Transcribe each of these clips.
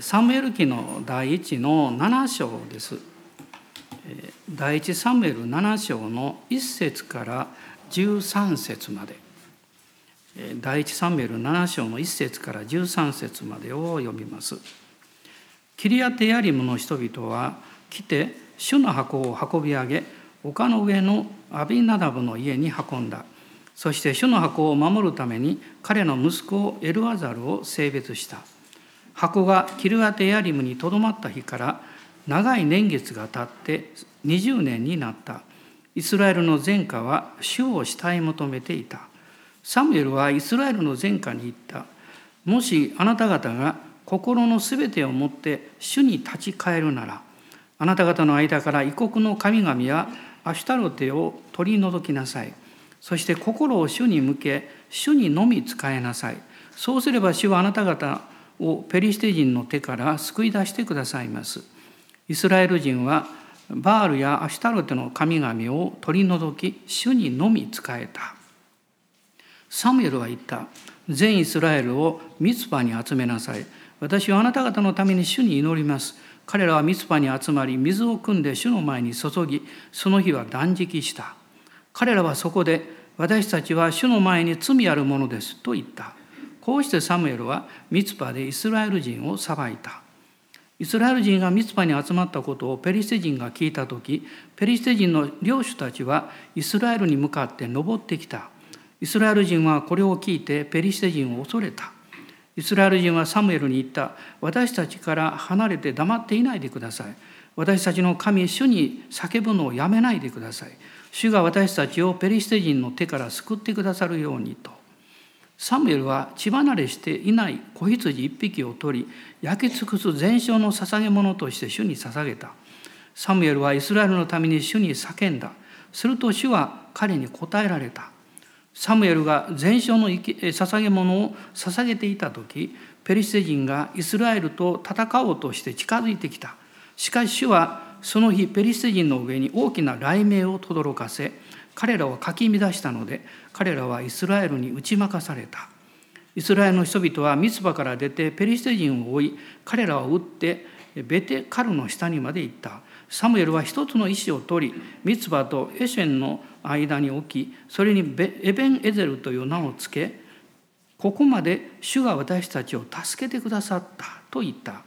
サムエル記の第一の7章です。第一サムエル7章の1節から13節まで。第一サムエル7章の1節から13節までを読みます。キリアテヤリムの人々は来て主の箱を運び上げ丘の上のアビナダブの家に運んだ。そして主の箱を守るために彼の息子エルアザルを性別した。箱がキルアテヤリムにとどまった日から長い年月が経って20年になった。イスラエルの前科は主を慕い求めていた。サムエルはイスラエルの前科に言った。もしあなた方が心のすべてをもって主に立ち返るなら、あなた方の間から異国の神々やアシュタロテを取り除きなさい。そして心を主に向け、主にのみ仕えなさい。そうすれば主はあなた方をペリシテ人の手から救い出してくださいます。イスラエル人はバールやアシュタロテの神々を取り除き、主にのみ仕えた。サムエルは言った。全イスラエルをミツパに集めなさい。私はあなた方のために主に祈ります。彼らはミツパに集まり、水を汲んで主の前に注ぎ、その日は断食した。彼らはそこで、私たちは主の前に罪あるものですと言った。こうしてサムエルはミツパでイスラエル人を裁いた。イスラエル人がミツパに集まったことをペリシテ人が聞いた時ペリシテ人の領主たちはイスラエルに向かって登ってきた。イスラエル人はこれを聞いてペリシテ人を恐れた。イスラエル人はサムエルに言った。私たちから離れて黙っていないでください。私たちの神主に叫ぶのをやめないでください。主が私たちをペリシテ人の手から救ってくださるようにと。サムエルは血離れしていない子羊一匹を取り焼き尽くす全焼の捧げ物として主に捧げた。サムエルはイスラエルのために主に叫んだ。すると主は彼に答えられた。サムエルが全焼の捧げ物を捧げていた時ペリシテ人がイスラエルと戦おうとして近づいてきた。しかし主はその日ペリシテ人の上に大きな雷鳴を轟かせ彼らをかき乱したので彼らはイスラエルに打ち負かされた。イスラエルの人々はミツバから出てペリシテ人を追い彼らを撃ってベテカルの下にまで行った。サムエルは一つの石を取りミツバとエシェンの間に置きそれにエベン・エゼルという名を付けここまで主が私たちを助けてくださったと言った。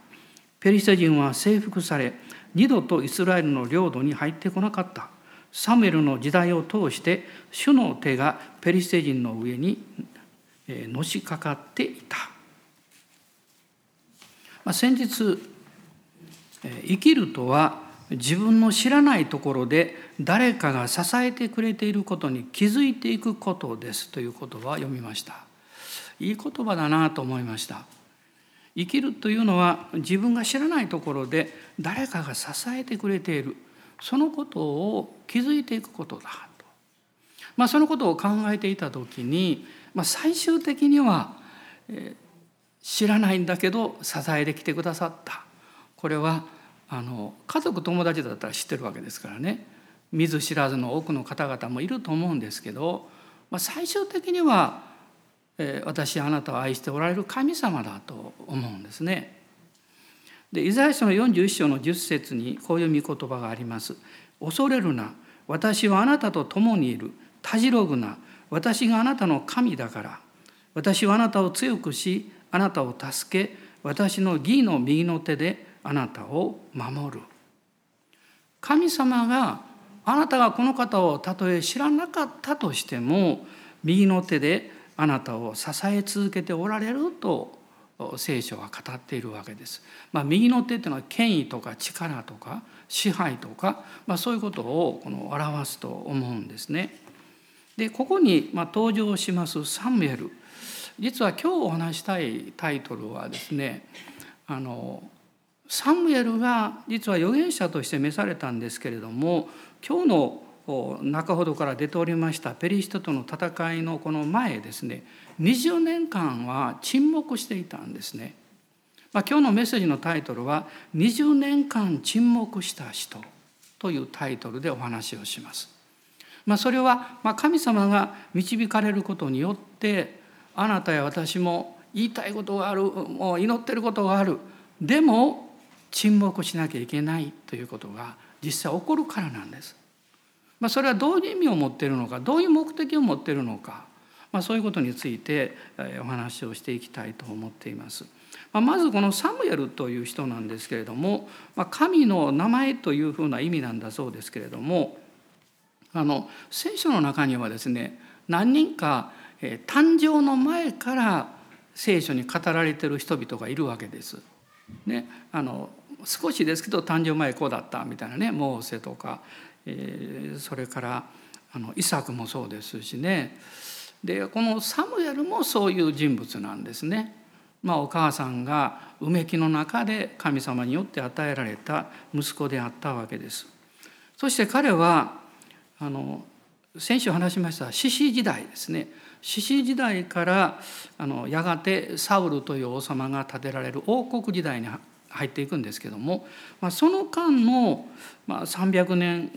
ペリシテ人は征服され二度とイスラエルの領土に入ってこなかった。サムエルの時代を通して主の手がペリシテ人の上にのしかかっていた、まあ、先日生きるとは自分の知らないところで誰かが支えてくれていることに気づいていくことですという言葉を読みました。いい言葉だなと思いました。生きるというのは自分が知らないところで誰かが支えてくれている。そのことを気づいていくことだと、まあ、そのことを考えていた時に、まあ、最終的には、えー、知らないんだけど支えてきてくださった。これはあの家族友達だったら知ってるわけですからね。見ず知らずの多くの方々もいると思うんですけど、まあ、最終的には、えー、私あなたを愛しておられる神様だと思うんですね。でイザヤ書の41章の10節にこういう御言葉があります。恐れるな私はあなたと共にいるたじろぐな私があなたの神だから。私はあなたを強くしあなたを助け私の義の右の手であなたを守る。神様があなたがこの方をたとえ知らなかったとしても右の手であなたを支え続けておられると聖書は語っているわけです。まあ、右の手っていうのは権威とか力とか支配とか、まあ、そういうことをこの表すと思うんですね。でここにま登場しますサムエル実は今日お話したいタイトルはですねあのサムエルが実は預言者として召されたんですけれども今日の中ほどから出ておりましたペリシテとの戦いのこの前ですね20年間は沈黙していたんですね。まあ、今日のメッセージのタイトルは「20年間沈黙した人」というタイトルでお話をします。まあ、それはま神様が導かれることによってあなたや私も言いたいことがあるもう祈ってることがあるでも沈黙しなきゃいけないということが実際起こるからなんです。まあ、それはどういう意味を持っているのかどういう目的を持っているのか、まあ、そういうことについてお話をしていきたいと思っています。まあ、まずこのサムエルという人なんですけれども、まあ、神の名前というふうな意味なんだそうですけれどもあの聖書の中にはですね何人か、誕生の前から聖書に語られている人々がいるわけです。ね、あの少しですけど誕生前こうだったみたいなねモーセとか、え、それからあのイサクもそうですしねでこのサムエルもそういう人物なんですね。まあ、お母さんがうめきの中で神様によって与えられた息子であったわけです。そして彼はあの先週話しました獅子時代ですね獅子時代からあのやがてサウルという王様が建てられる王国時代に入っていくんですけども、まあ、その間の、まあ、300年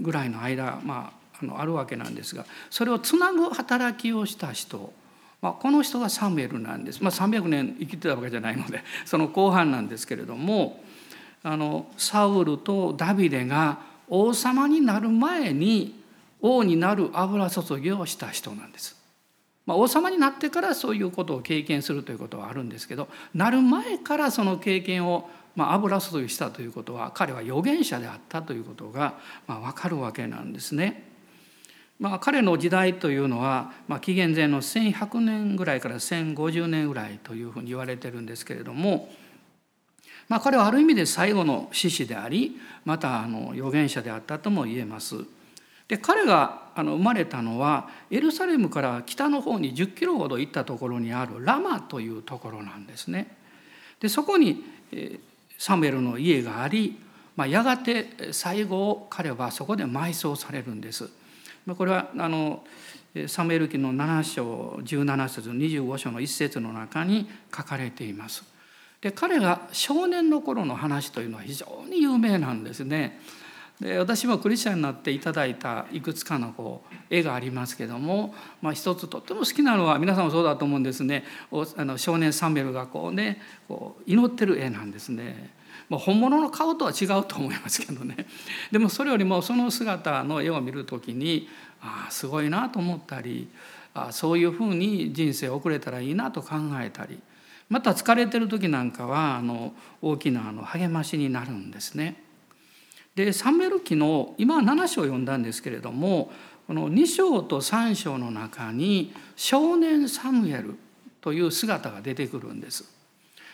ぐらいの間、まあ、あのあるわけなんですがそれをつなぐ働きをした人、まあ、この人がサムエルなんです、まあ、300年生きてたわけじゃないので その後半なんですけれどもあのサウルとダビデが王様になる前に王になる油注ぎをした人なんです。まあ、王様になってからそういうことを経験するということはあるんですけどなる前からその経験をまあ油注ぎしたということは彼は預言者であったということがまあ分かるわけなんですね。まあ、彼の時代というのは、まあ、紀元前の1100年ぐらいから1050年ぐらいというふうに言われてるんですけれども、まあ、彼はある意味で最後の獅子でありまたあの預言者であったとも言えます。で彼があの生まれたのはエルサレムから北の方に10キロほど行ったところにあるラマというところなんですね。でそこにサムエルの家があり、まあ、やがて最後彼はそこで埋葬されるんです。これはあのサムエル記の7章17節25章の一節の中に書かれています。で彼が少年の頃の話というのは非常に有名なんですね。で私もクリスチャンになっていただいたいくつかのこう絵がありますけども、まあ、一つとっても好きなのは皆さんもそうだと思うんですねあの少年サンベルがこうねこう祈ってる絵なんですね。まあ、本物の顔とは違うと思いますけどねでもそれよりもその姿の絵を見る時にああすごいなと思ったりあそういうふうに人生を送れたらいいなと考えたりまた疲れてる時なんかはあの大きなあの励ましになるんですね。でサムエル記の今は7章を読んだんですけれどもこの2章と3章の中に少年サムエルという姿が出てくるんです。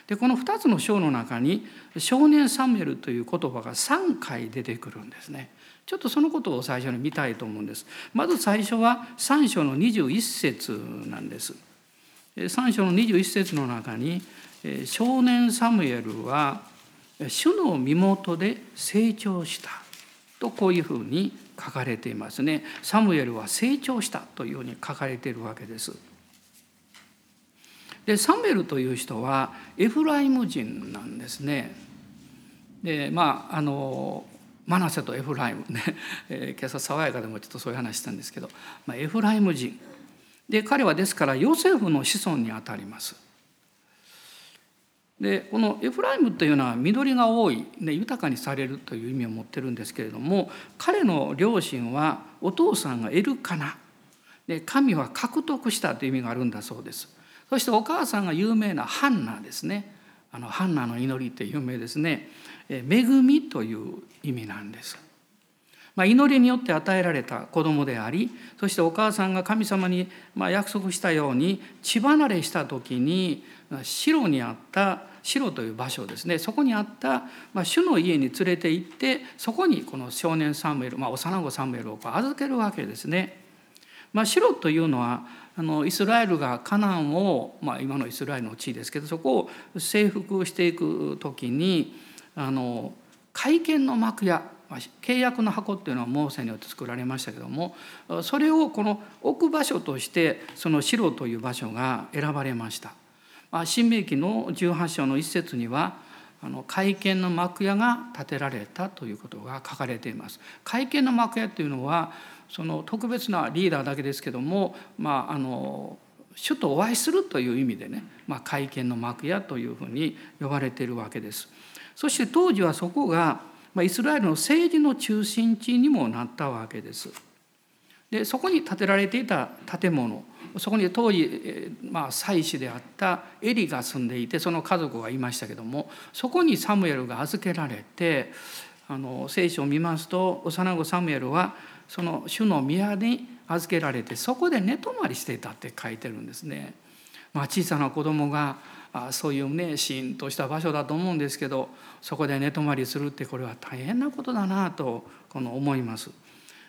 でこの2つの章の中に少年サムエルという言葉が3回出てくるんですね。ちょっとそのことを最初に見たいと思うんです。まず最初は3章の21節なんです。3章の21節の中に少年サムエルは主の身元で成長したとこういうふうに書かれていますね。サムエルは成長したというふうに書かれているわけです。でサムエルという人はエフライム人なんですね。でまああのマナセとエフライムね、えー、今朝爽やかでもちょっとそういう話したんですけど、まあ、エフライム人で彼はですからヨセフの子孫にあたります。でこのエフライムというのは緑が多い、ね、豊かにされるという意味を持ってるんですけれども彼の両親はお父さんがエルカナで神は獲得したという意味があるんだそうです。そしてお母さんが有名なハンナですね。あのハンナの祈りって有名ですね。恵みという意味なんです。まあ、祈りによって与えられた子供でありそしてお母さんが神様にま約束したように血離れした時に城にあった城という場所ですねそこにあった、まあ、主の家に連れて行ってそこにこの少年サムエル、まあ、幼子サムエルをこう預けるわけですね。まあ、城というのはあのイスラエルがカナンを、まあ、今のイスラエルの地位ですけどそこを征服していく時にあの会見の幕屋契約の箱っていうのはモーセによって作られましたけどもそれをこの置く場所としてその城という場所が選ばれました。新明記の18章の一節にはあの会見の幕屋が建てられたということが書かれています。会見の幕屋というのはその特別なリーダーだけですけども、まあ、あの主とお会いするという意味でね、まあ、会見の幕屋というふうに呼ばれているわけです。そして当時はそこが、まあ、イスラエルの政治の中心地にもなったわけです。でそこに建てられていた建物そこに当時、まあ、祭司であったエリが住んでいてその家族がいましたけどもそこにサムエルが預けられてあの聖書を見ますと幼子サムエルはその主の宮に預けられてそこで寝泊まりしていたって書いてるんですね。まあ、小さな子供があそういうねシーンとした場所だと思うんですけどそこで寝泊まりするってこれは大変なことだなとこの思います。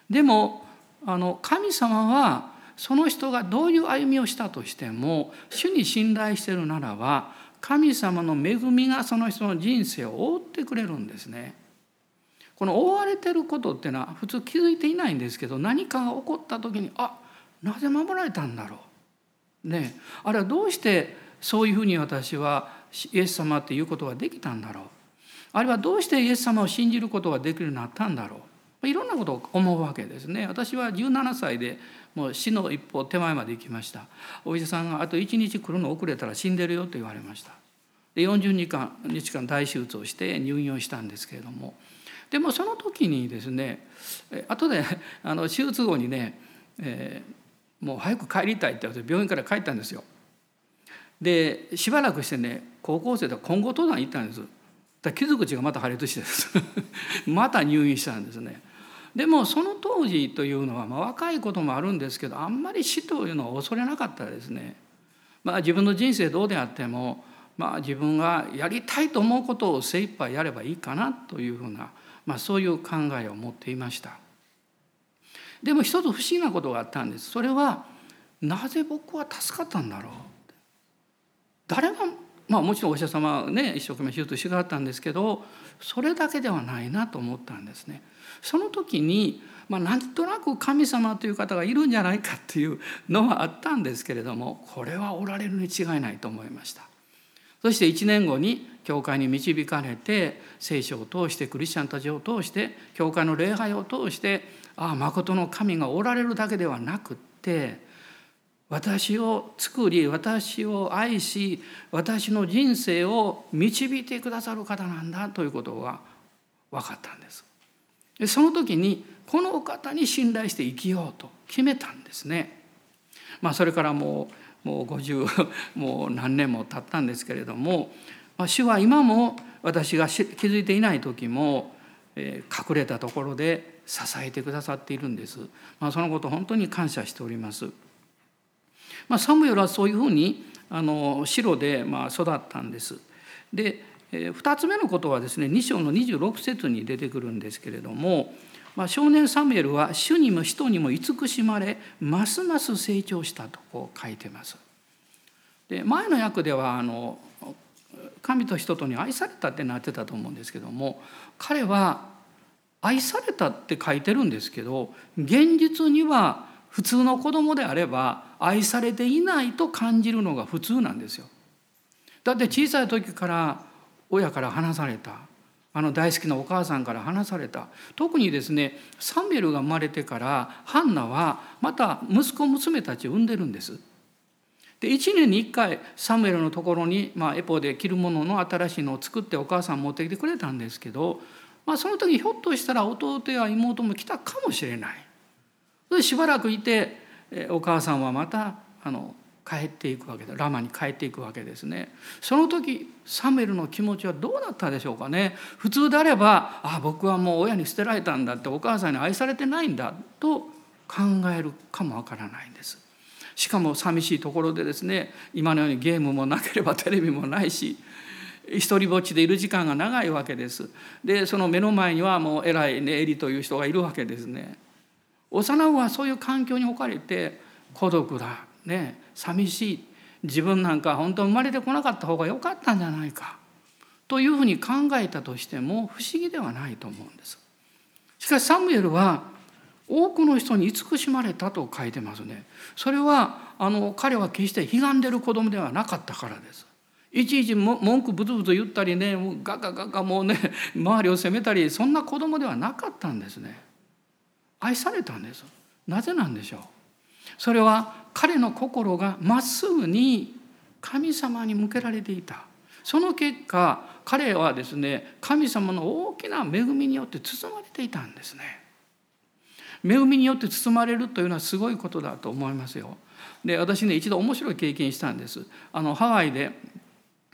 でもあの神様はその人がどういう歩みをしたとしても主に信頼してるならば神様の恵みがその人の人生を覆ってくれるんですね。この覆われてることっていうのは普通気づいていないんですけど何かが起こった時にあなぜ守られたんだろう。ねあれはどうしてそういうふうに私はイエス様っていうことができたんだろう。あるいはどうしてイエス様を信じることができるようになったんだろう。いろんなことを思うわけですね私は17歳でもう死の一歩手前まで行きました。お医者さんがあと1日来るの遅れたら死んでるよと言われました。で40日間日間大手術をして入院をしたんですけれども。でもその時にですね後で あの手術後にね、えー、もう早く帰りたいって言われて病院から帰ったんですよ。でしばらくしてね高校生で今後登壇行ったんです。だ傷口がまた破裂してです。また入院したんですね。でもその当時というのは、まあ、若いこともあるんですけどあんまり死というのは恐れなかったですね。まあ、自分の人生どうであっても、まあ、自分がやりたいと思うことを精一杯やればいいかなというふうな、まあ、そういう考えを持っていました。でも一つ不思議なことがあったんです。それはなぜ僕は助かったんだろう誰がまあもちろんお医者様ね一生懸命手術してくださったんですけどそれだけではないなと思ったんですね。その時に、まあ、なんとなく神様という方がいるんじゃないかっていうのはあったんですけれどもこれはおられるに違いないと思いました。そして1年後に教会に導かれて聖書を通してクリスチャンたちを通して教会の礼拝を通してああ誠の神がおられるだけではなくって私を作り私を愛し私の人生を導いてくださる方なんだということが分かったんです。でその時にこのお方に信頼して生きようと決めたんですね。まあ、それからもうもう50 もう何年も経ったんですけれども、まあ、主は今も私が気づいていない時も、えー、隠れたところで支えてくださっているんです。まあ、そのこと本当に感謝しております。まあ、サムエルはそういうふうにあの城でまあ育ったんです。で2つ目のことはですね2章の26節に出てくるんですけれども、まあ、少年サムエルは主にも人にも慈しまれますます成長したとこう書いてます。で前の訳ではあの神と人とに愛されたってなってたと思うんですけども彼は愛されたって書いてるんですけど現実には普通の子供であれば愛されていないと感じるのが普通なんですよ。だって小さい時から親から離されたあの大好きなお母さんから離された特にですねサムエルが生まれてからハンナはまた息子娘たちを産んでるんです。で1年に1回サムエルのところに、まあ、エポで着るものの新しいのを作ってお母さん持ってきてくれたんですけど、まあ、その時ひょっとしたら弟や妹も来たかもしれない。それでしばらくいてお母さんはまたあの帰っていくわけだ。ラマに帰っていくわけですね。その時サムエルの気持ちはどうなったでしょうかね。普通であればあ僕はもう親に捨てられたんだってお母さんに愛されてないんだと考えるかもわからないんです。しかも寂しいところでですね今のようにゲームもなければテレビもないし一人ぼっちでいる時間が長いわけです。でその目の前にはもう偉いねエリという人がいるわけですね。幼子はそういう環境に置かれて孤独だ。ね寂しい自分なんか本当生まれてこなかった方が良かったんじゃないかというふうに考えたとしても不思議ではないと思うんです。しかしサムエルは多くの人に慈しまれたと書いてますね。それはあの彼は決して悲願でる子供ではなかったからです。いちいち文句ブツブツ言ったりねガガガガもうね 周りを責めたりそんな子供ではなかったんですね。愛されたんです。なぜなんでしょう？それは彼の心がまっすぐに神様に向けられていた。その結果彼はですね神様の大きな恵みによって包まれていたんですね。恵みによって包まれるというのはすごいことだと思いますよ。で私ね一度面白い経験したんです。あのハワイで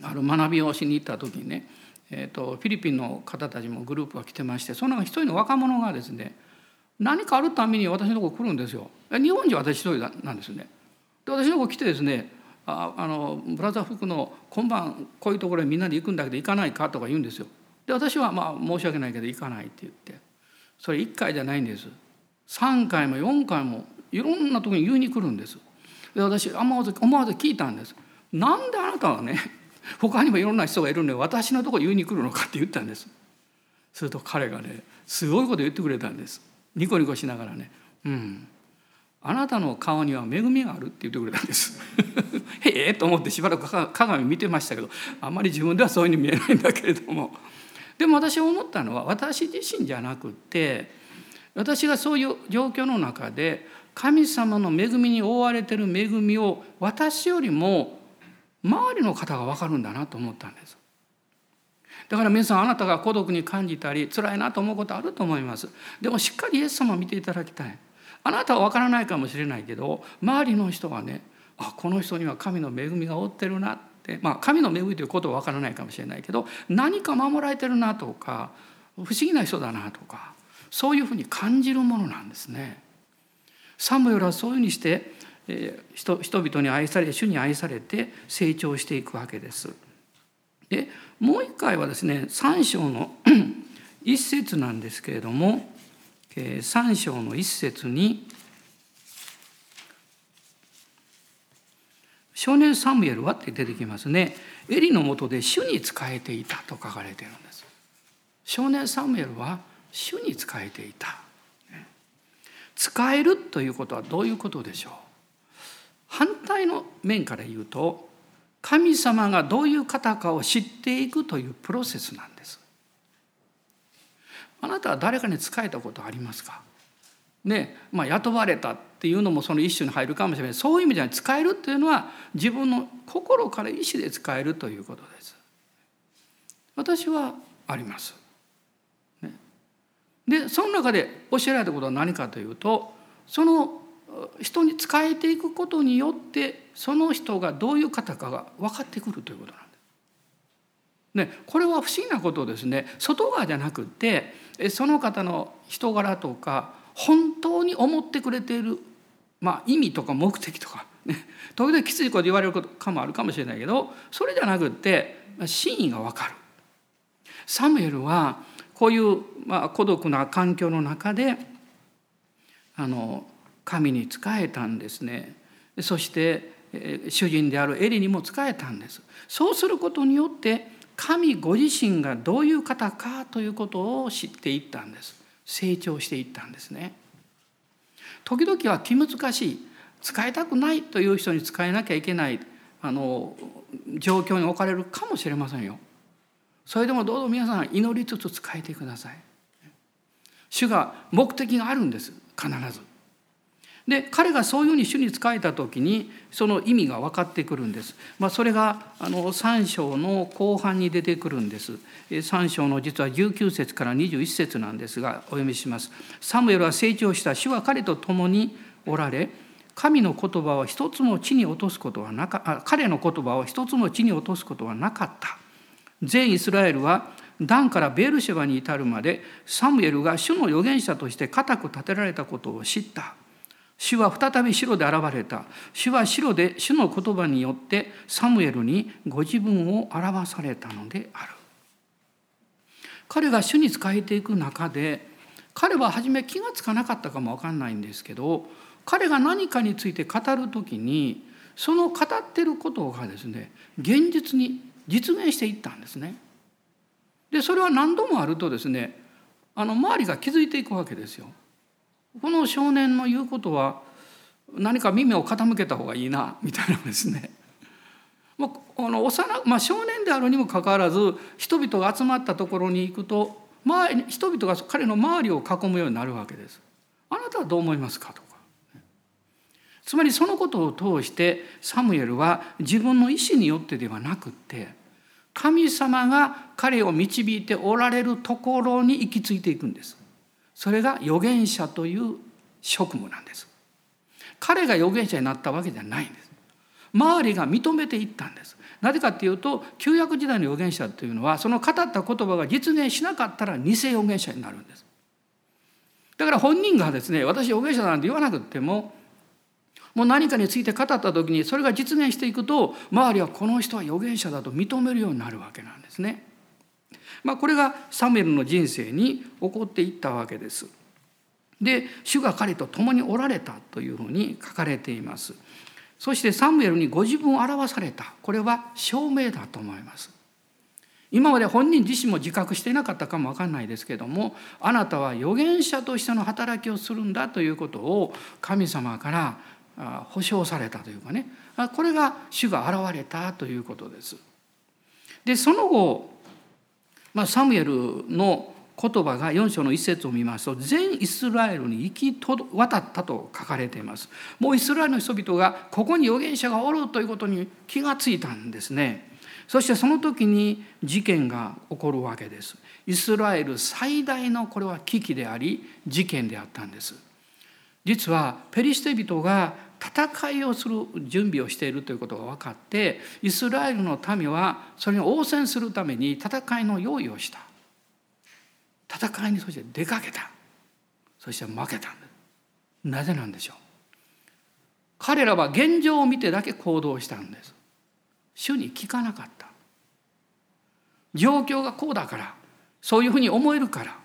あの学びをしに行った時にね、えーと、フィリピンの方たちもグループが来てましてその一人の若者がですね何かあるために私のとこ来るんですよ。日本人は私一人なんですね。で私のとこ来てですねああのブラザー服の今晩こういうところへみんなで行くんだけど行かないかとか言うんですよ。で私はまあ申し訳ないけど行かないって言って。それ1回じゃないんです。3回も4回もいろんなとこに言いに来るんです。で私思わず思わず聞いたんです。なんであなたはね 他にもいろんな人がいるのに私のとこ言いに来るのかって言ったんです。すると彼がねすごいこと言ってくれたんです。ニコニコしながらね「うん。あなたの顔には恵みがある」って言ってくれたんです。へえと思ってしばらく鏡見てましたけどあんまり自分ではそういうふうに見えないんだけれども。でも私思ったのは私自身じゃなくって私がそういう状況の中で神様の恵みに覆われてる恵みを私よりも周りの方が分かるんだなと思ったんです。だから皆さんあなたが孤独に感じたり辛いなと思うことあると思います。でもしっかりイエス様を見ていただきたい。あなたは分からないかもしれないけど周りの人がねあこの人には神の恵みが負ってるなってまあ神の恵みということは分からないかもしれないけど何か守られてるなとか不思議な人だなとかそういうふうに感じるものなんですね。サムエルはそういうふうにして、えー、人人々に愛され主に愛されて成長していくわけです。でもう一回はですね3章の 一節なんですけれども3章の一節に少年サムエルはって出てきますね。エリのもとで主に仕えていたと書かれているんです。少年サムエルは主に仕えていた。使えるということはどういうことでしょう？反対の面から言うと神様がどういう方かを知っていくというプロセスなんです。あなたは誰かに仕えたことありますか？ねまあ、雇われたっていうのもその一種に入るかもしれないそういう意味では使えるっていうのは自分の心から意志で使えるということです。私はあります。ね。でその中で教えられたことは何かというとその人に仕えていくことによってその人がどういう方かが分かってくるということなんです。ね、これは不思議なことですね外側じゃなくてその方の人柄とか本当に思ってくれている、まあ、意味とか目的とか、ね、時々きついこと言われることかもあるかもしれないけどそれじゃなくって真意が分かる。サムエルはこういう、まあ、孤独な環境の中であの神に仕えたんですね。そして主人であるエリにも仕えたんです。そうすることによって神ご自身がどういう方かということを知っていったんです。成長していったんですね。時々は気難しい使いたくないという人に使えなきゃいけないあの状況に置かれるかもしれませんよ。それでもどうぞ皆さん祈りつつ使えてください。主が目的があるんです必ず。で彼がそういうふうに主に仕えた時にその意味が分かってくるんです、まあ、それがあの3章の後半に出てくるんです。3章の実は19節から21節なんですがお読みします。サムエルは成長した主は彼と共におられ神の言葉を一つも地に落とすことはなか彼の言葉を一つも地に落とすことはなかった。全イスラエルはダンからベールシェバに至るまでサムエルが主の預言者として固く立てられたことを知った。主は再び白で現れた。主は白で主の言葉によってサムエルにご自分を表されたのである。彼が主に仕えていく中で彼は初め気が付かなかったかも分かんないんですけど彼が何かについて語る時にその語ってることがですね現実に実現していったんですね。でそれは何度もあるとですねあの周りが気づいていくわけですよ。この少年の言うことは何か耳を傾けた方がいいなみたいなですね。まあ、の幼まあ、少年であるにもかかわらず人々が集まったところに行くと周り人々が彼の周りを囲むようになるわけです。あなたはどう思いますかとか。つまりそのことを通してサムエルは自分の意思によってではなくって神様が彼を導いておられるところに行き着いていくんです。それが預言者という職務なんです。彼が預言者になったわけじゃないんです。周りが認めていったんです。なぜかっていうと旧約時代の預言者というのはその語った言葉が実現しなかったら偽預言者になるんです。だから本人がですね私預言者なんて言わなくてももう何かについて語った時にそれが実現していくと周りはこの人は預言者だと認めるようになるわけなんですね。まあ、これがサムエルの人生に起こっていったわけです。で主が彼と共におられたというふうに書かれています。そしてサムエルにご自分を表されたこれは証明だと思います。今まで本人自身も自覚していなかったかも分かんないですけどもあなたは預言者としての働きをするんだということを神様から保証されたというかねこれが主が現れたということです。でその後、まあ、サムエルの言葉が4章の一節を見ますと全イスラエルに行き渡ったと書かれています。もうイスラエルの人々がここに預言者がおるということに気がついたんですね。そしてその時に事件が起こるわけです。イスラエル最大のこれは危機であり事件であったんです。実はペリシテ人が戦いをする準備をしているということが分かってイスラエルの民はそれに応戦するために戦いの用意をした。戦いにそして出かけた。そして負けた。んですなぜなんでしょう？彼らは現状を見てだけ行動したんです。主に聞かなかった。状況がこうだから。そういうふうに思えるから。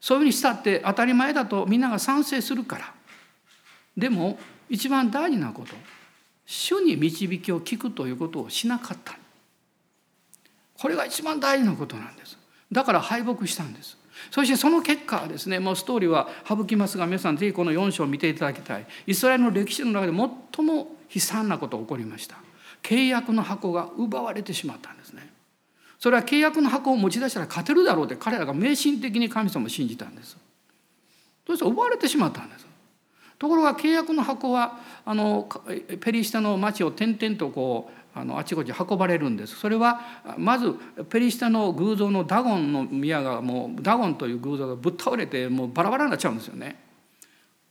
そういうふうにしたって当たり前だとみんなが賛成するから。でも一番大事なこと主に導きを聞くということをしなかった。これが一番大事なことなんです。だから敗北したんです。そしてその結果はですねもうストーリーは省きますが皆さんぜひこの4章を見ていただきたい。イスラエルの歴史の中で最も悲惨なことが起こりました。契約の箱が奪われてしまったんですね。それは契約の箱を持ち出したら勝てるだろうって彼らが迷信的に神様を信じたんです。そして奪われてしまったんです。ところが契約の箱はあのペリシタの町を転々とこうあのあちこち運ばれるんですそれはまずペリシタの偶像のダゴンの宮がもうダゴンという偶像がぶっ倒れてもうバラバラになっちゃうんですよね。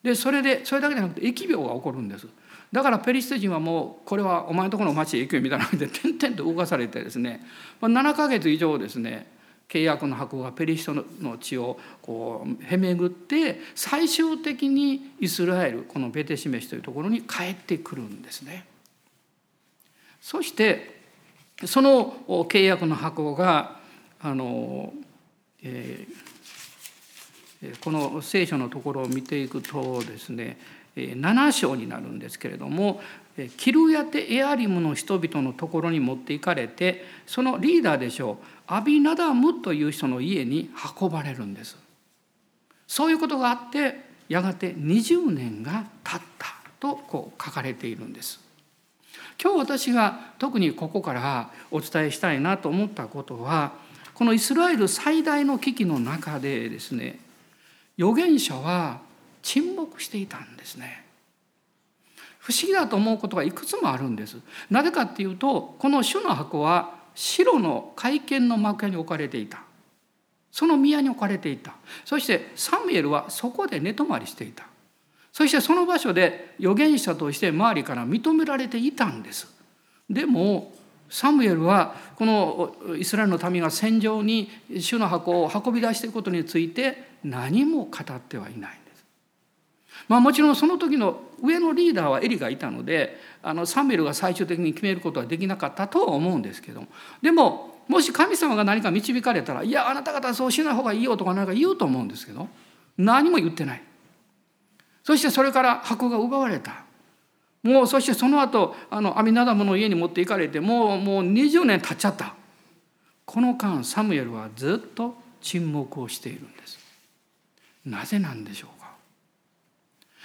でそれでそれだけじゃなくて疫病が起こるんです。だからペリシテ人はもうこれはお前のところの町へ行くよみたいな感じで点々と動かされてですね7ヶ月以上ですね契約の箱がペリシトの地をこうへめぐって最終的にイスラエルこのベテシメシというところに帰ってくるんですね。そしてその契約の箱があの、えー、この聖書のところを見ていくとですね7章になるんですけれどもキルヤテ・エアリムの人々のところに持っていかれてそのリーダーでしょうアビナダムという人の家に運ばれるんです。そういうことがあってやがて20年が経ったとこう書かれているんです。今日私が特にここからお伝えしたいなと思ったことはこのイスラエル最大の危機の中でですね預言者は沈黙していたんですね。不思議だと思うことがいくつもあるんです。なぜかっていうとこの主の箱は白の会見の幕屋に置かれていた。その宮に置かれていた。そしてサムエルはそこで寝泊まりしていた。そしてその場所で預言者として周りから認められていたんです。でもサムエルはこのイスラエルの民が戦場に主の箱を運び出していくことについて何も語ってはいない。まあ、もちろんその時の上のリーダーはエリがいたのであのサムエルが最終的に決めることはできなかったとは思うんですけどもでももし神様が何か導かれたら「いやあなた方はそうしない方がいいよ」とか何か言うと思うんですけど何も言ってない。そしてそれから箱が奪われた。もうそしてその後あのアミナダムの家に持っていかれてもうもう20年経っちゃったこの間サムエルはずっと沈黙をしているんですなぜなんでしょうか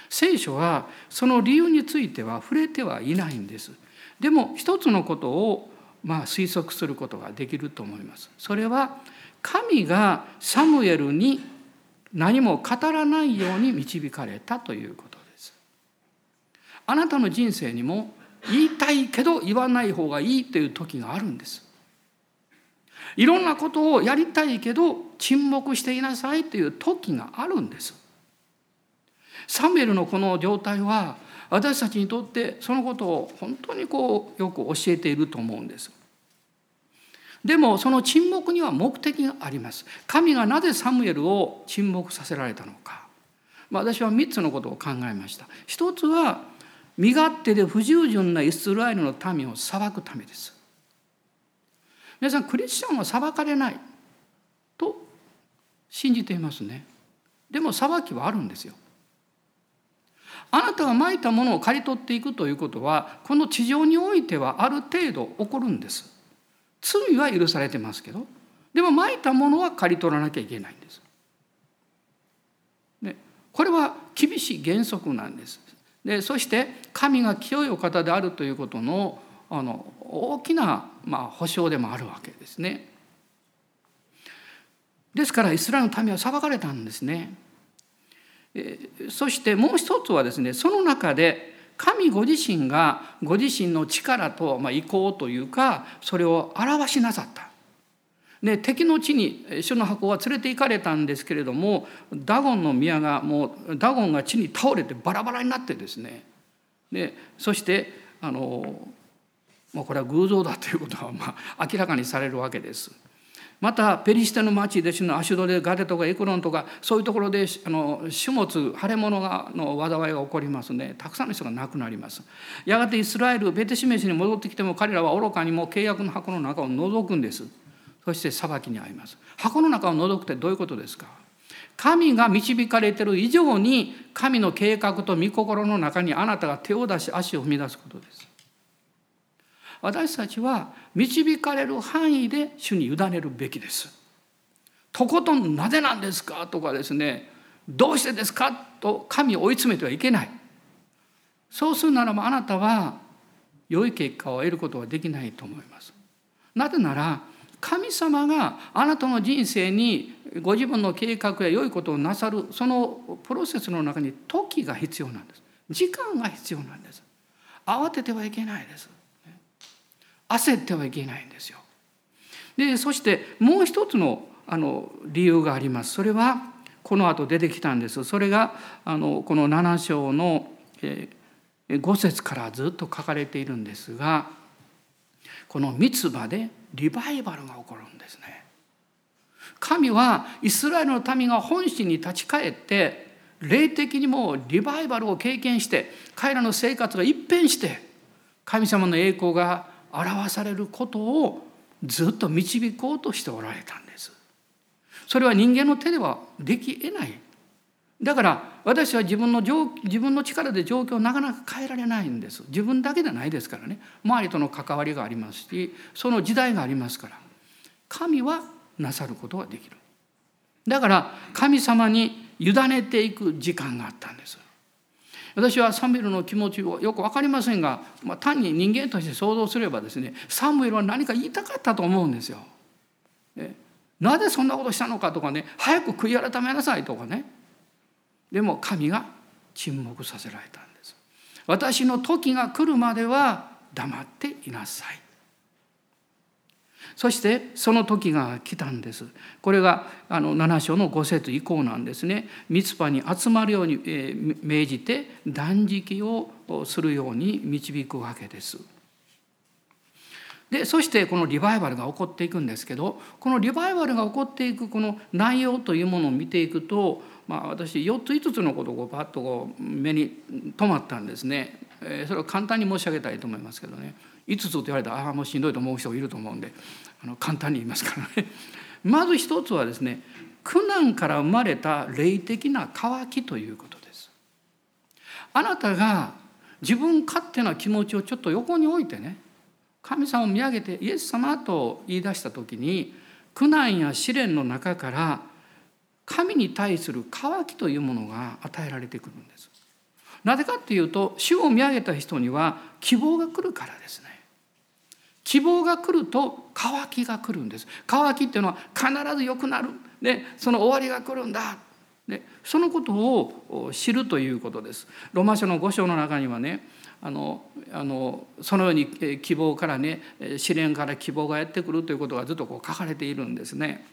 聖書はその理由については触れてはいないんです。でも一つのことをまあ推測することができると思います。それは神がサムエルに何も語らないように導かれたということです。あなたの人生にも言いたいけど言わない方がいいという時があるんです。いろんなことをやりたいけど沈黙していなさいという時があるんです。サムエルのこの状態は私たちにとってそのことを本当にこうよく教えていると思うんです。でもその沈黙には目的があります。神がなぜサムエルを沈黙させられたのか、まあ、私は3つのことを考えました。一つは身勝手で不従順なイスラエルの民を裁くためです。皆さんクリスチャンは裁かれないと信じていますね。でも裁きはあるんですよ。あなたがまいたものを刈り取っていくということはこの地上においてはある程度起こるんです罪は許されてますけどでもまいたものは刈り取らなきゃいけないんです。でこれは厳しい原則なんです。でそして神が清いお方であるということのあの大きな、まあ、保証でもあるわけですね。ですからイスラエルの民は裁かれたんですね。そしてもう一つはですねその中で神ご自身がご自身の力と、まあ、意向というかそれを表しなさった。で敵の地に主の箱は連れて行かれたんですけれどもダゴンの宮がもうダゴンが地に倒れてバラバラになってですねでそしてあの、まあ、これは偶像だということはまあ明らかにされるわけです。またペリシテの町でのアシュドでガテとかエクロンとかそういうところであの種物腫れ物がの災いが起こりますね。たくさんの人が亡くなります。やがてイスラエルベテシメシに戻ってきても彼らは愚かにも契約の箱の中を覗くんです。そして裁きに遭います。箱の中を覗くってどういうことですか？神が導かれている以上に神の計画と御心の中にあなたが手を出し足を踏み出すことです。私たちは導かれる範囲で主に委ねるべきです。とことんなぜなんですかとかですねどうしてですかと神を追い詰めてはいけない。そうするならばあなたは良い結果を得ることはできないと思います。なぜなら神様があなたの人生にご自分の計画や良いことをなさるそのプロセスの中に時が必要なんです。時間が必要なんです。慌ててはいけないです。焦ってはいけないんですよ。でそしてもう一つのあの理由があります。それはこの後出てきたんです。それがあのこの7章の5節からずっと書かれているんですがこの三つ葉でリバイバルが起こるんですね。神はイスラエルの民が本心に立ち返って霊的にもリバイバルを経験して彼らの生活が一変して神様の栄光が表されることをずっと導こうとしておられたんです。それは人間の手ではできえない。だから私は自分の自分の力で状況をなかなか変えられないんです。自分だけではないですからね。周りとの関わりがありますし、その時代がありますから。神はなさることができる。だから神様に委ねていく時間があったんです。私はサムエルの気持ちをよく分かりませんが、まあ、単に人間として想像すればですねサムエルは何か言いたかったと思うんですよ。ね、なぜそんなことしたのかとかね早く悔い改めなさいとかねでも神が沈黙させられたんです。私の時が来るまでは黙っていなさい。そしてその時が来たんです。これがあの7章の5節以降なんですね。三つ葉に集まるように命じて断食をするように導くわけです。でそしてこのリバイバルが起こっていくんですけどこのリバイバルが起こっていくこの内容というものを見ていくと、まあ、私4つ5つのことをパッとこう目に留まったんですね。それを簡単に申し上げたいと思いますけどね5つと言われたらああもうしんどいと思う人がいると思うんであの簡単に言いますからね。まず一つはですね苦難から生まれた霊的な渇きということです。あなたが自分勝手な気持ちをちょっと横に置いてね神様を見上げてイエス様と言い出した時に苦難や試練の中から神に対する渇きというものが与えられてくるんです。なぜかっていうと主を見上げた人には希望が来るからですね。希望が来ると渇きが来るんです渇きっていうのは必ず良くなるでその終わりが来るんだでそのことを知るということですロマ書の5章の中にはねあのあのそのように希望からね試練から希望がやってくるということがずっとこう書かれているんですね。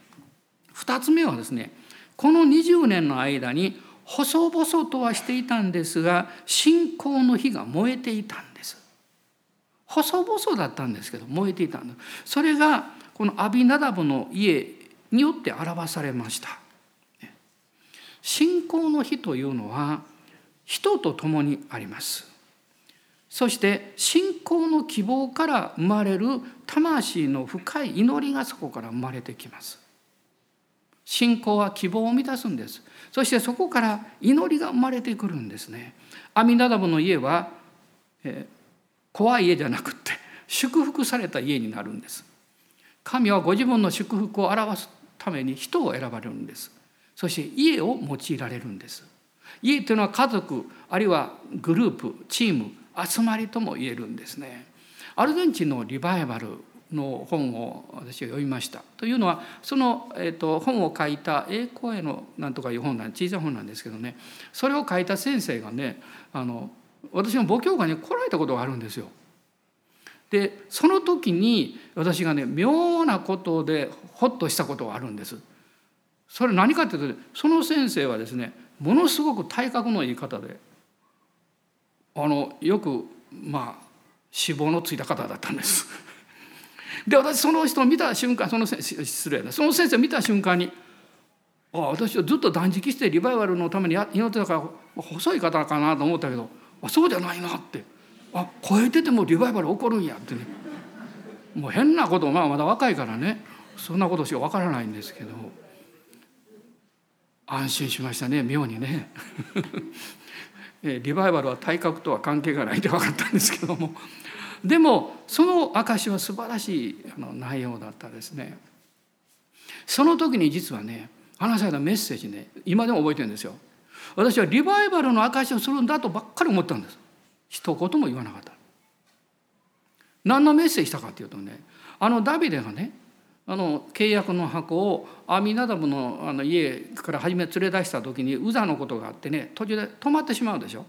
2つ目はですねこの20年の間に細々とはしていたんですが信仰の火が燃えていたんです。細々だったんですけど燃えていたんです。それがこのアビナダブの家によって表されました。信仰の火というのは人と共にあります。そして信仰の希望から生まれる魂の深い祈りがそこから生まれてきます。信仰は希望を満たすんです。そしてそこから祈りが生まれてくるんですね。アミナダブの家は、怖い家じゃなくって祝福された家になるんです。神はご自分の祝福を表すために人を選ばれるんです。そして家を用いられるんです。家というのは家族あるいはグループチーム集まりとも言えるんですね。アルゼンチンのリバイバルの本を私は読みました。というのはその、えーと、本を書いた栄光へのなんとかいう本なん小さい本なんですけどねそれを書いた先生がねあの私の母教会に来られたことがあるんですよ。でその時に私がね妙なことでホッとしたことがあるんです。それ何かっていうとその先生はですねものすごく体格のいい方であのよくまあ脂肪のついた方だったんです。で私その人を見た瞬間その失礼だその先生を見た瞬間にあ私はずっと断食してリバイバルのために祈ってたから細い方かなと思ったけどあそうじゃないなってあ超えててもリバイバル起こるんやってね。もう変なことまあまだ若いからね。そんなことしかわからないんですけど。安心しましたね妙に ね。リバイバルは体格とは関係がないって分かったんですけども。でもその証は素晴らしい内容だったですね。その時に実はね話されたメッセージね今でも覚えてるんですよ。私はリバイバルの証をするんだとばっかり思ったんです一言も言わなかった何のメッセージしたかっていうとねあのダビデがねあの契約の箱をアミナダブのあの家から初め連れ出した時にウザのことがあってね途中で止まってしまうでしょ。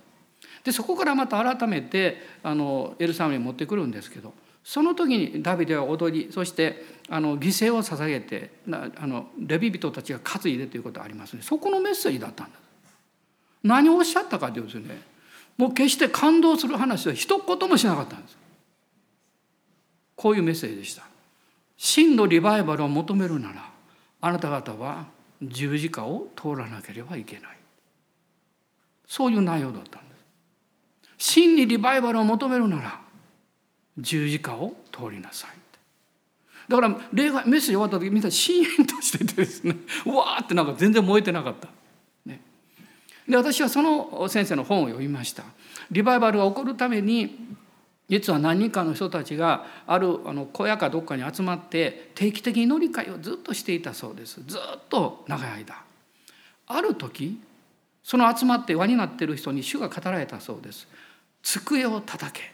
でそこからまた改めてあのエルサレムに持ってくるんですけどその時にダビデは踊りそしてあの犠牲を捧げてあのレビ人たちが担いでということがありますねそこのメッセージだったんです。何をおっしゃったかというとねもう決して感動する話は一言もしなかったんです。こういうメッセージでした。真のリバイバルを求めるならあなた方は十字架を通らなければいけないそういう内容だったんです真にリバイバルを求めるなら十字架を通りなさいだから礼拝メッセージ終わった時みんなシーンとしててですねわーってなんか全然燃えてなかった。で私はその先生の本を読みました。リバイバルが起こるために実は何人かの人たちがあるあの小屋かどっかに集まって定期的に乗り換えをずっとしていたそうです。ずっと長い間。ある時その集まって輪になってる人に主が語られたそうです。机を叩け。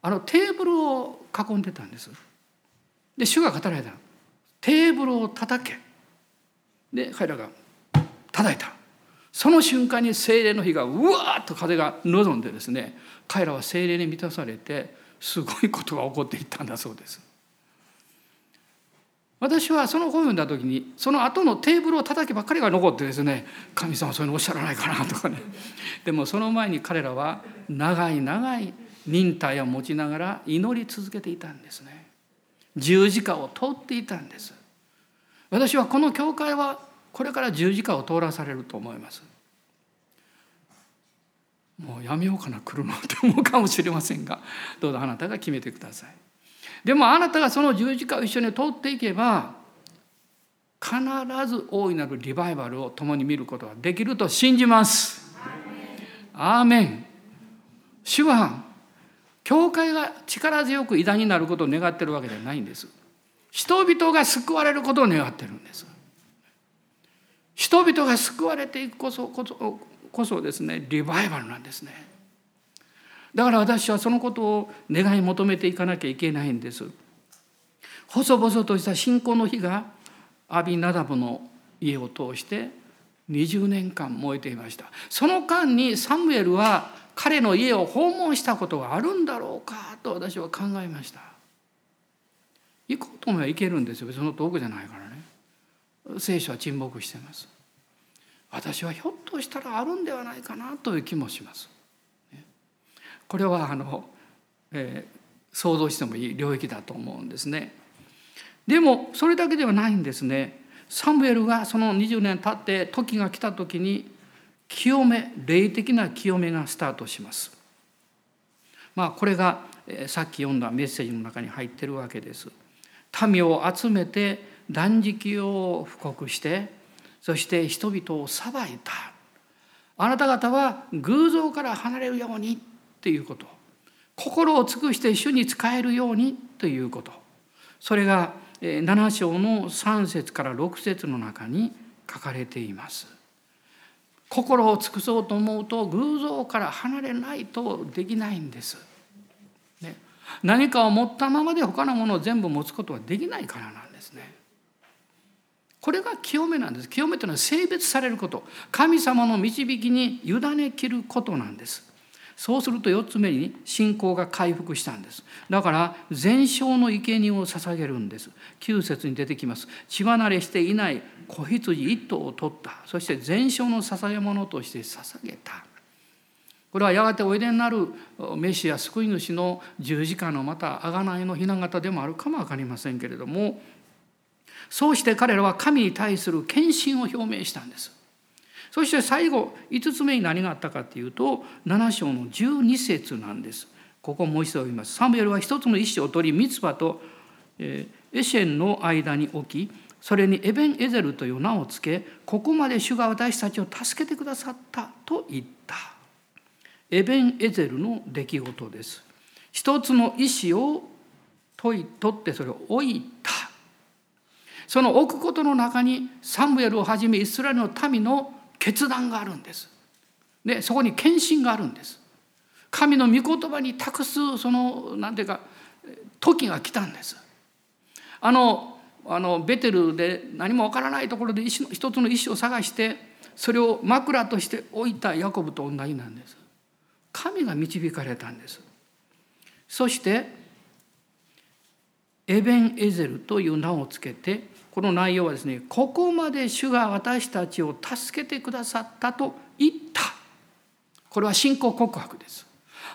あのテーブルを囲んでたんです。で主が語られた。テーブルを叩け。で彼らが叩いた。その瞬間に精霊の火がうわーっと風が望んでですね彼らは精霊に満たされてすごいことが起こっていったんだそうです。私はその本を読んだ時にその後のテーブルを叩きばっかりが残ってですね神様そういうのおっしゃらないかなとかね。でもその前に彼らは長い長い忍耐を持ちながら祈り続けていたんですね。十字架を通っていたんです。私はこの教会はこれから十字架を通らされると思います。もうやめようかな来るのって思うかもしれませんが。どうぞあなたが決めてください。でもあなたがその十字架を一緒に通っていけば必ず大いなるリバイバルを共に見ることができると信じます。アーメン。主は教会が力強く偉大になることを願ってるわけではないんです。人々が救われることを願ってるんです。人々が救われていくこそこそこそですねリバイバルなんですね。だから私はそのことを願い求めていかなきゃいけないんです。細々とした信仰の火がアビナダブの家を通して20年間燃えていました。その間にサムエルは彼の家を訪問したことがあるんだろうかと私は考えました。行こうと思えば行けるんですよ。その遠くじゃないからね。聖書は沈黙してます。私はひょっとしたらあるんではないかなという気もしますこれはあの、えー、想像してもいい領域だと思うんですねでもそれだけではないんですねサムエルがその20年経って時が来た時に清め霊的な清めがスタートします。まあこれがさっき読んだメッセージの中に入ってるわけです。民を集めて断食を布告してそして人々を裁いた。あなた方は偶像から離れるようにっていうこと心を尽くして主に仕えるようにということそれが7章の3節から6節の中に書かれています。心を尽くそうと思うと偶像から離れないとできないんです。ね、何かを持ったままで他のものを全部持つことはできないからなんですね。これが清めなんです。清めというのは性別されること。神様の導きに委ねきることなんです。そうすると4つ目に信仰が回復したんですだから全焼の生贄を捧げるんです9節に出てきます血離れしていない子羊一頭を取ったそして全焼の捧げ物として捧げたこれはやがておいでになるメシア救い主の十字架のまた贖いの雛形でもあるかも分かりませんけれどもそうして彼らは神に対する献身を表明したんですそして最後5つ目に何があったかっていうと7章の12節なんです。ここもう一度読みます。サムエルは一つの石を取りミツバとエシェンの間に置きそれにエベン・エゼルという名を付けここまで主が私たちを助けてくださったと言った。エベン・エゼルの出来事です。一つの石を取ってそれを置いた。その置くことの中にサムエルをはじめイスラエルの民の決断があるんです。でそこに献身があるんです。神の御言葉に託すその何ていうか時が来たんです。あのあのベテルで何もわからないところで石の一つの石を探してそれを枕として置いたヤコブと同じなんです。神が導かれたんです。そしてエベン・エゼルという名をつけてこの内容はですねここまで主が私たちを助けてくださったと言った。これは信仰告白です。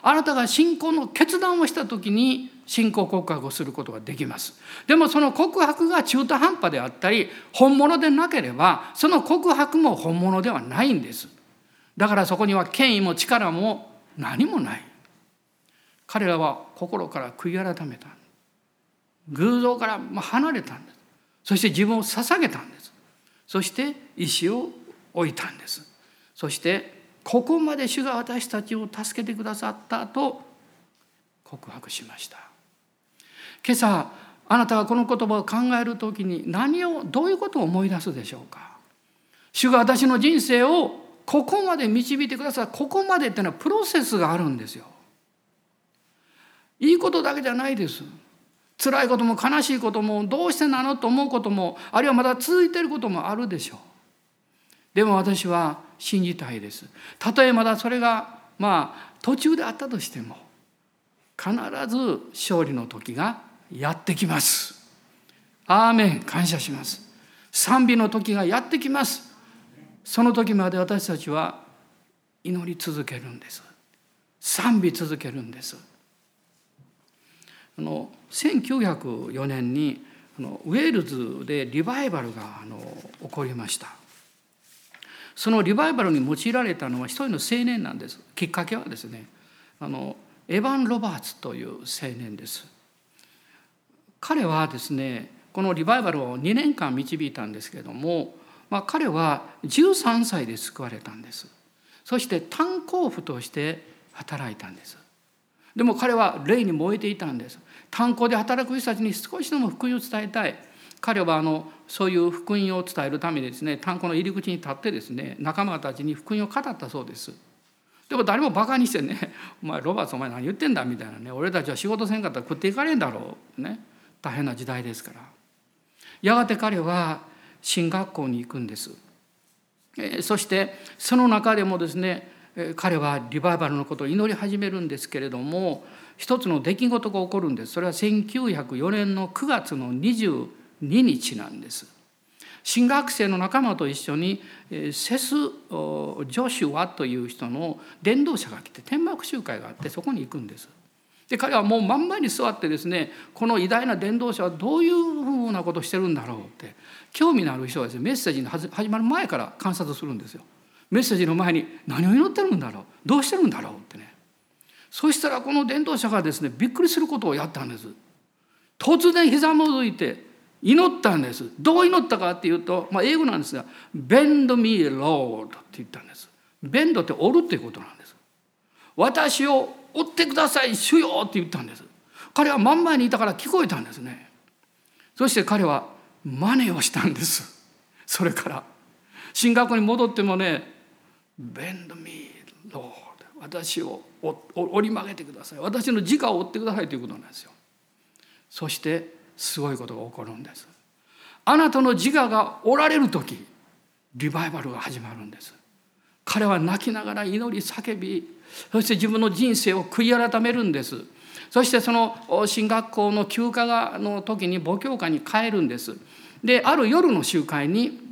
あなたが信仰の決断をした時に信仰告白をすることができます。でもその告白が中途半端であったり本物でなければその告白も本物ではないんです。だからそこには権威も力も何もない。彼らは心から悔い改めた。偶像から離れたんです。そして自分を捧げたんです。そして石を置いたんです。そしてここまで主が私たちを助けてくださったと告白しました。今朝あなたがこの言葉を考える時に何をどういうことを思い出すでしょうか。主が私の人生をここまで導いてくださったここまでっていうのはプロセスがあるんですよ。いいことだけじゃないです。辛いことも悲しいこともどうしてなのと思うこともあるいはまだ続いていることもあるでしょう。でも私は信じたいです。たとえまだそれがまあ途中であったとしても必ず勝利の時がやってきます。アーメン。感謝します。賛美の時がやってきます。その時まで私たちは祈り続けるんです。賛美続けるんです。あの1904年にあのウェールズでリバイバルがあの起こりました。そのリバイバルに用いられたのは一人の青年なんです。きっかけはですねあのエヴァン・ロバーツという青年です。彼はですねこのリバイバルを2年間導いたんですけれども、まあ、彼は13歳で救われたんです。そして炭鉱夫として働いたんです。でも彼は霊に燃えていたんです。炭鉱で働く人たちに少しでも福音を伝えたい彼はあのそういう福音を伝えるためにですね炭鉱の入り口に立ってですね仲間たちに福音を語ったそうです。でも誰もバカにしてね「お前ロバーツお前何言ってんだ」みたいなね「俺たちは仕事せんかったら食っていかれんだろう」ね大変な時代ですからやがて彼は進学校に行くんです。えそしてその中でもですね彼はリバイバルのことを祈り始めるんですけれども一つの出来事が起こるんですそれは1904年の9月の22日なんです。新学生の仲間と一緒にセス・ジョシュアという人の伝道者が来て天幕集会があってそこに行くんです。で彼はもう真ん前に座ってですねこの偉大な伝道者はどういうふうなことをしてるんだろうって興味のある人はですねメッセージの始まる前から観察するんですよ。メッセージの前に何を祈ってるんだろうどうしてるんだろうってねそしたらこの伝道者がですねびっくりすることをやったんです。突然ひざまずいて祈ったんです。どう祈ったかっていうと、まあ、英語なんですが「Bend me, Lord」って言ったんです。ベンドって折るっていうことなんです。私を追ってください主よって言ったんです。彼は真ん前にいたから聞こえたんですね。そして彼は真似をしたんです。それから進学に戻ってもね「Bend me, Lord」私を折り曲げてください。私の自我を追ってくださいということなんですよ。そしてすごいことが起こるんです。あなたの自我がおられる時リバイバルが始まるんです。彼は泣きながら祈り叫びそして自分の人生を悔い改めるんです。そしてその進学校の休暇の時に母教会に帰るんです。である夜の集会に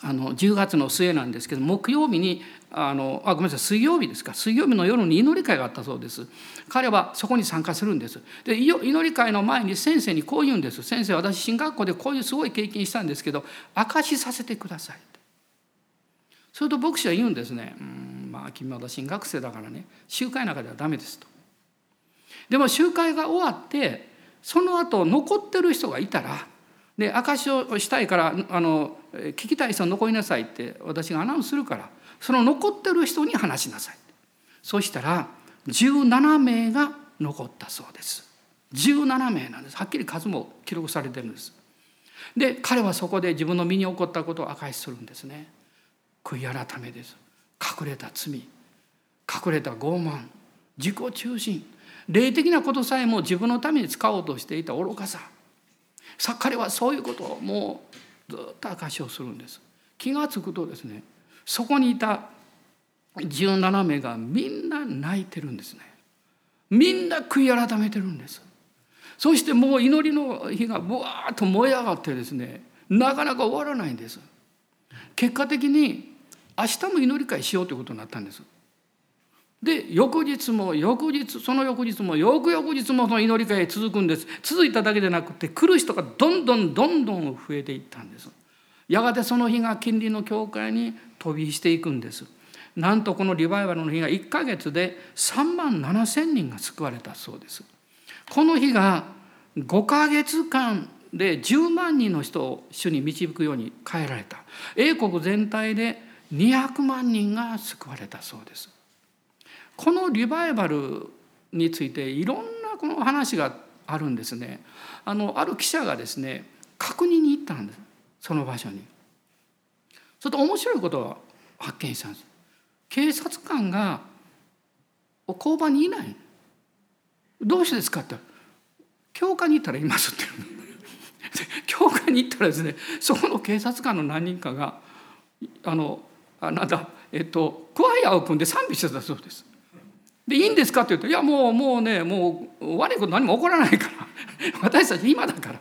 あの10月の末なんですけど木曜日にあのあごめんなさい水曜日ですか。水曜日の夜に祈り会があったそうです。彼はそこに参加するんです。で祈り会の前に先生にこう言うんです。先生私進学校でこういうすごい経験したんですけど証しさせてください。それと牧師は言うんですね。うんまあ君まだ進学生だからね。集会の中ではダメですと。でも集会が終わってその後残ってる人がいたらで証しをしたいからあの聞きたい人残りなさいって私がアナウンスするからその残ってる人に話しなさい。そしたら17名が残ったそうです。17名なんです。はっきり数も記録されてるんです。で彼はそこで自分の身に起こったことを証しするんですね。悔い改めです。隠れた罪。隠れた傲慢。自己中心。霊的なことさえも自分のために使おうとしていた愚かさ。さ彼はそういうことをもうずっと証しをするんです。気が付くとですねそこにいた17名がみんな泣いてるんですね。みんな悔い改めてるんです。そしてもう祈りの火がぶわーっと燃え上がってですねなかなか終わらないんです。結果的に明日も祈り会しようということになったんです。で翌日も翌日その翌日も翌々日もその祈り会続くんです。続いただけでなくて来る人がどんどんどんどん増えていったんです。やがてその日が近隣の教会に飛びしていくんです。なんとこのリバイバルの日が1ヶ月で3万7千人が救われたそうです。この日が5ヶ月間で10万人の人を主に導くように変えられた。英国全体で200万人が救われたそうです。このリバイバルについていろんなこの話があるんですね。あのある記者がですね確認に行ったんです。その場所に。それと面白いことを発見したんです。警察官が交番にいない。どうしてですかって教会に行ったらいますって 教会に行ったらですねそこの警察官の何人かがあのあなんだえっとクワイアを組んで賛美してたそうです。でいいんですかって言うと「いやもうもうねもう悪いこと何も起こらないから。私たち今だから。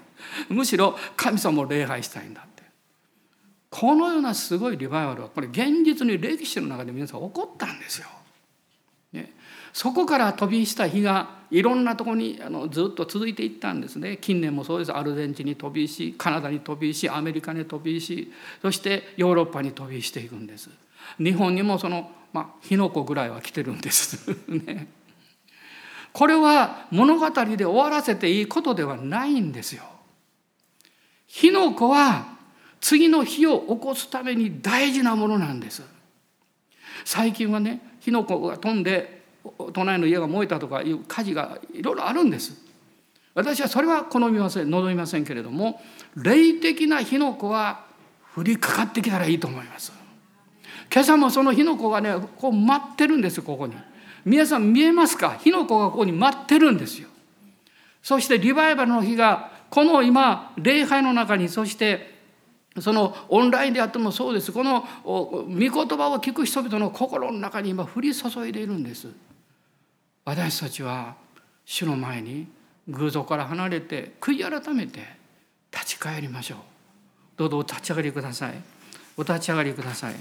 むしろ神様を礼拝したいんだ」このようなすごいリバイバルはこれ現実に歴史の中で皆さん起こったんですよ。ね、そこから飛びした日がいろんなところにあのずっと続いていったんですね。近年もそうです。アルゼンチンに飛びしカナダに飛びしアメリカに飛びしそしてヨーロッパに飛びしていくんです。日本にもその、まあ、火の粉ぐらいは来てるんです。ね。これは物語で終わらせていいことではないんですよ。火の粉は次の火を起こすために大事なものなんです。最近はね火の粉が飛んで隣の家が燃えたとかいう火事がいろいろあるんです。私はそれは好みません望みませんけれども霊的な火の粉は降りかかってきたらいいと思います。今朝もその火の粉がねこう待ってるんですここに。皆さん見えますか？火の粉がここに待ってるんですよ。そしてリバイバルの火がこの今礼拝の中にそしてそのオンラインであってもそうです。この御言葉を聞く人々の心の中に今降り注いでいるんです。私たちは主の前に偶像から離れて悔い改めて立ち返りましょう。どうぞお立ち上がりください。お立ち上がりください。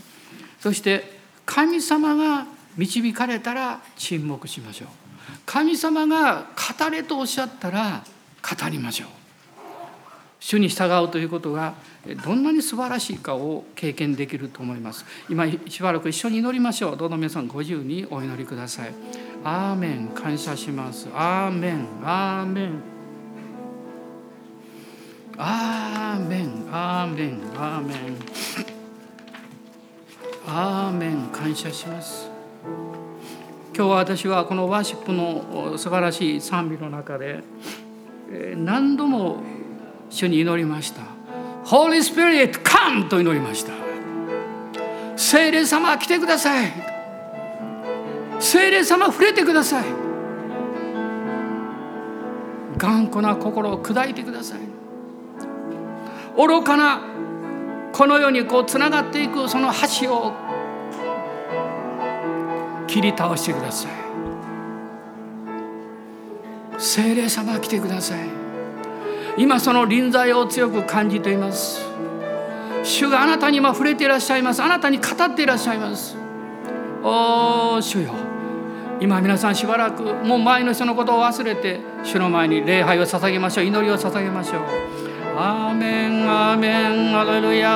そして神様が導かれたら沈黙しましょう。神様が語れとおっしゃったら語りましょう。主に従うということがどんなに素晴らしいかを経験できると思います？今しばらく一緒に祈りましょう。どうぞ皆さんご自由にお祈りください。アーメン。感謝します。アーメン。アーメン。アーメン。アーメン。アーメン。アーメン。感謝します。今日は私はこのワーシップの素晴らしい賛美の中で何度も主に祈りました。Holy Spirit come と祈りました。聖霊様来てください。聖霊様触れてください。頑固な心を砕いてください。愚かなこの世にこうつながっていくその橋を切り倒してください。聖霊様来てください。今その臨在を強く感じています。主があなたに今触れていらっしゃいます。あなたに語っていらっしゃいます。おお主よ。今皆さんしばらくもう前の人のことを忘れて主の前に礼拝を捧げましょう。祈りを捧げましょう。アーメンアーメンアレルヤ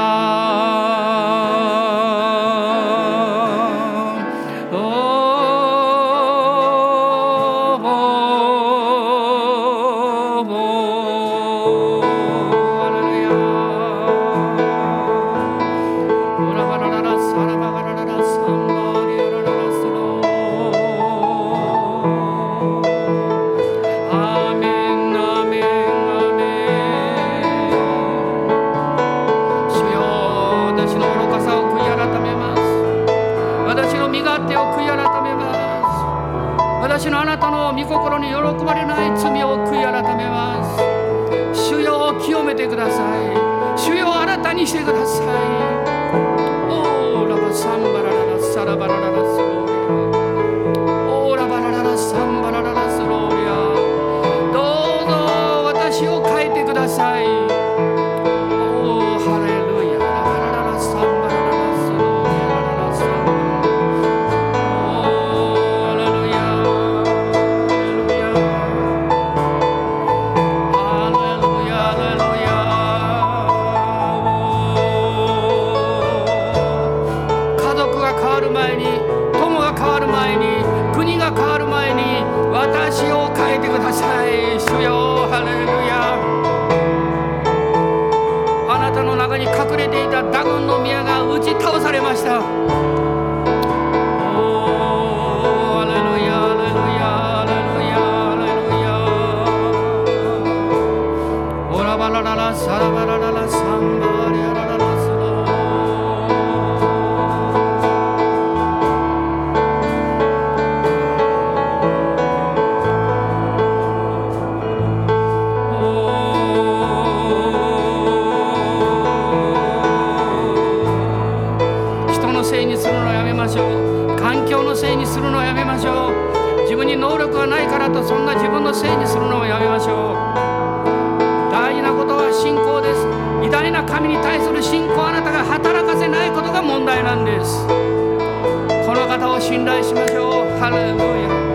能力がないからとそんな自分のせいにするのをやめましょう。大事なことは信仰です。偉大な神に対する信仰をあなたが働かせないことが問題なんです。この方を信頼しましょう。ハレルヤ。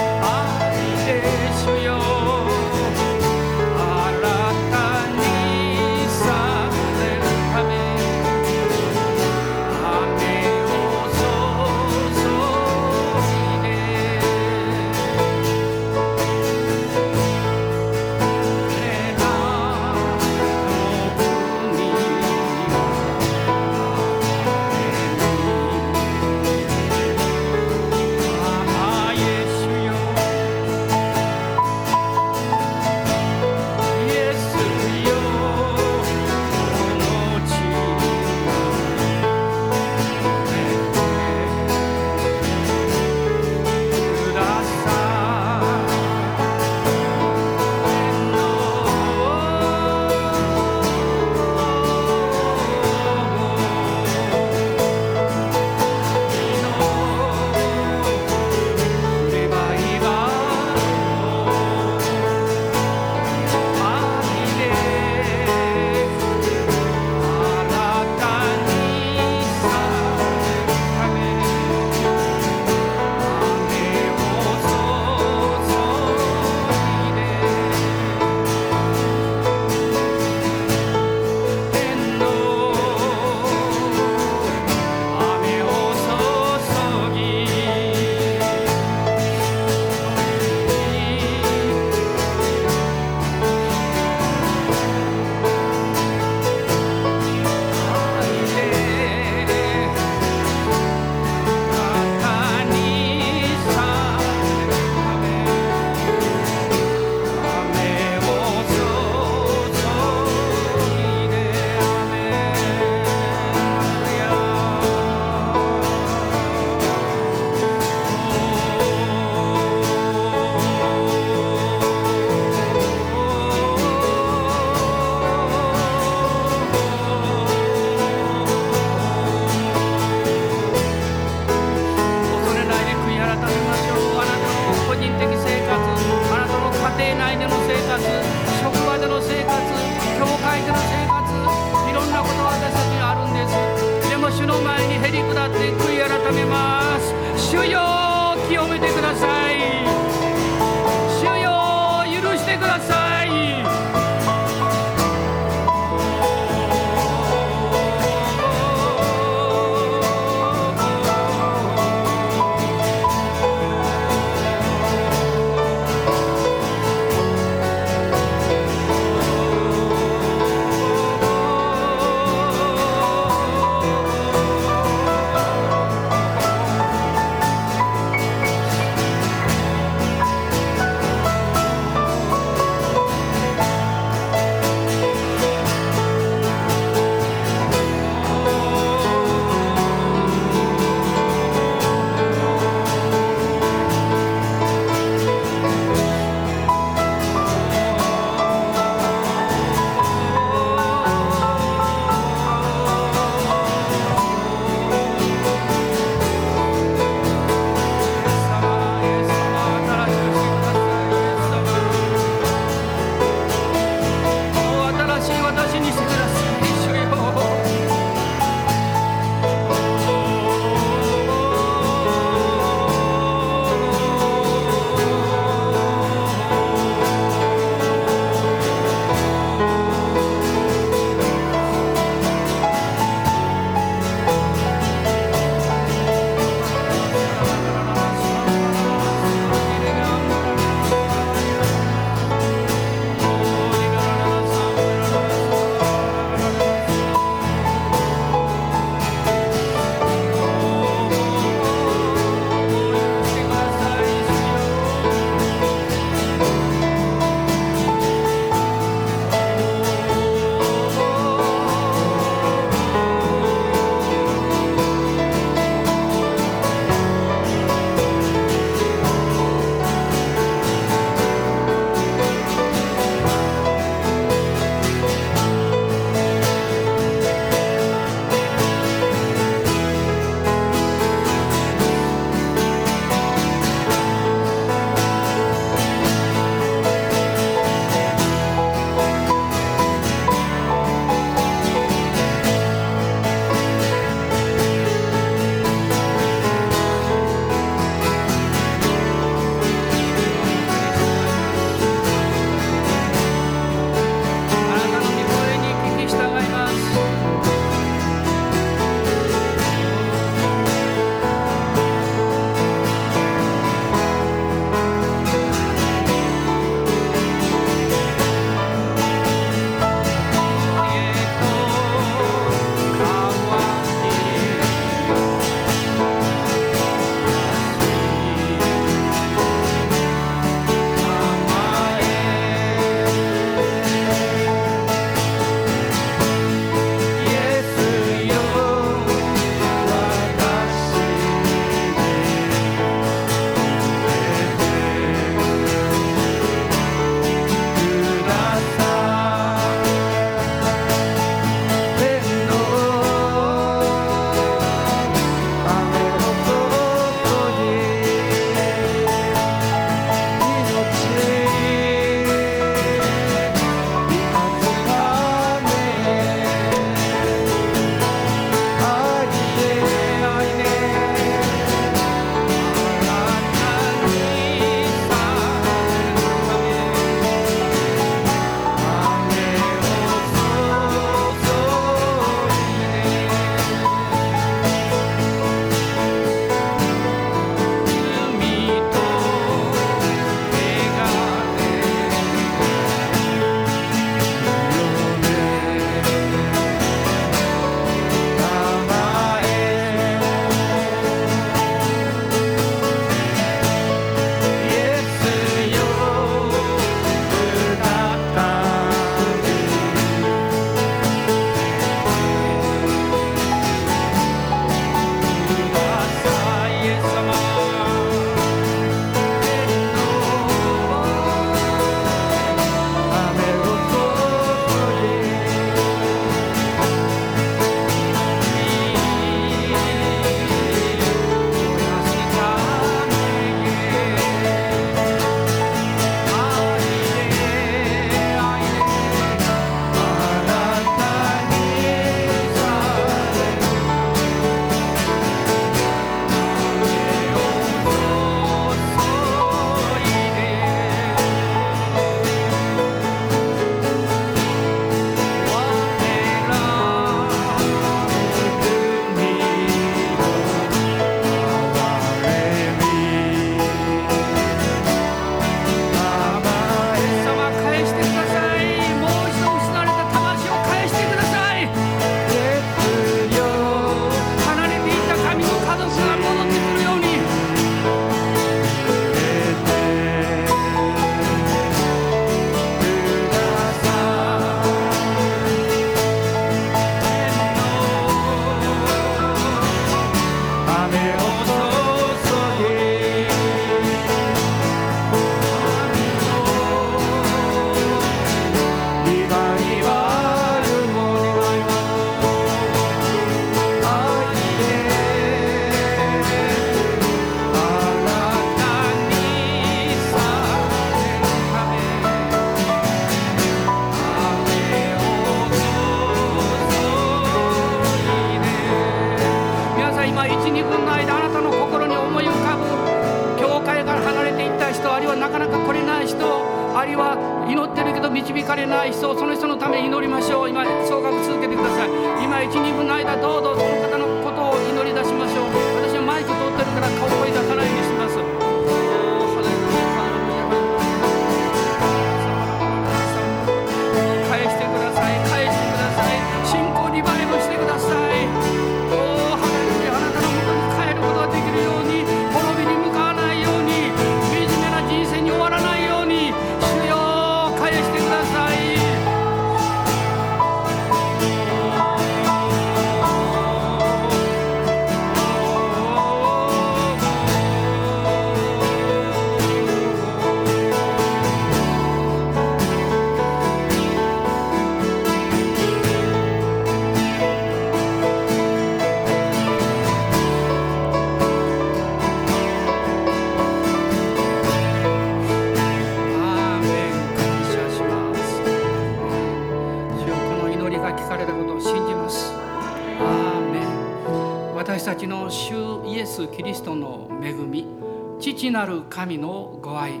父なる神のご愛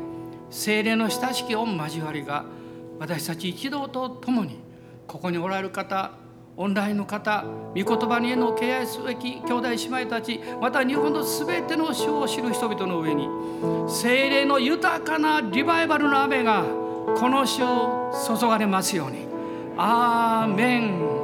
精霊の親しき御交わりが私たち一同と共にここにおられる方オンラインの方御言葉にへの敬愛すべき兄弟姉妹たちまた日本のすべての主を知る人々の上に精霊の豊かなリバイバルの雨がこの週注がれますように。アーメン。